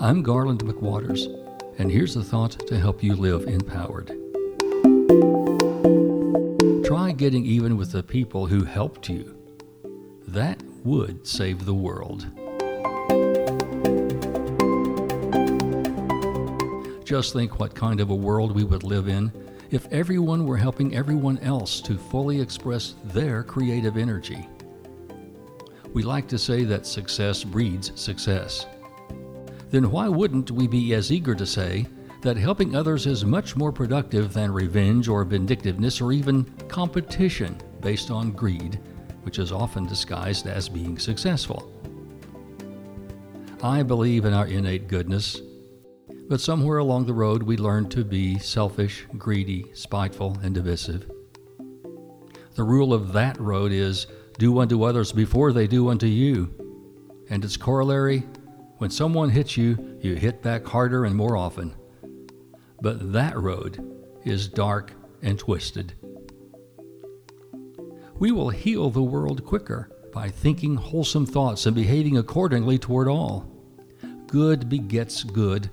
I'm Garland McWaters, and here's a thought to help you live empowered. Try getting even with the people who helped you. That would save the world. Just think what kind of a world we would live in if everyone were helping everyone else to fully express their creative energy. We like to say that success breeds success. Then why wouldn't we be as eager to say that helping others is much more productive than revenge or vindictiveness or even competition based on greed, which is often disguised as being successful? I believe in our innate goodness but somewhere along the road, we learned to be selfish, greedy, spiteful, and divisive. The rule of that road is do unto others before they do unto you. And its corollary when someone hits you, you hit back harder and more often. But that road is dark and twisted. We will heal the world quicker by thinking wholesome thoughts and behaving accordingly toward all. Good begets good,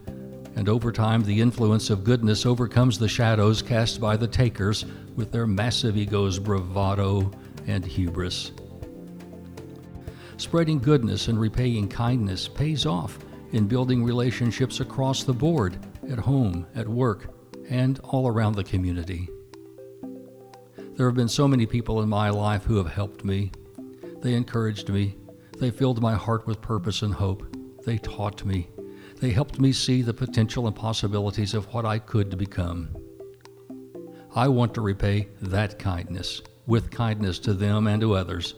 and over time the influence of goodness overcomes the shadows cast by the takers with their massive egos, bravado, and hubris. Spreading goodness and repaying kindness pays off in building relationships across the board, at home, at work, and all around the community. There have been so many people in my life who have helped me. They encouraged me. They filled my heart with purpose and hope. They taught me. They helped me see the potential and possibilities of what I could become. I want to repay that kindness with kindness to them and to others.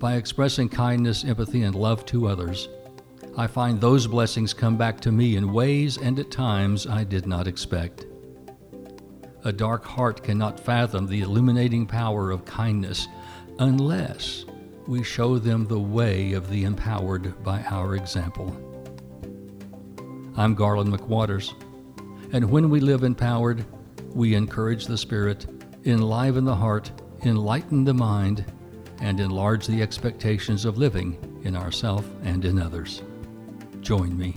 By expressing kindness, empathy, and love to others, I find those blessings come back to me in ways and at times I did not expect. A dark heart cannot fathom the illuminating power of kindness unless we show them the way of the empowered by our example. I'm Garland McWaters. And when we live empowered, we encourage the spirit, enliven the heart, enlighten the mind, and enlarge the expectations of living in ourself and in others. Join me.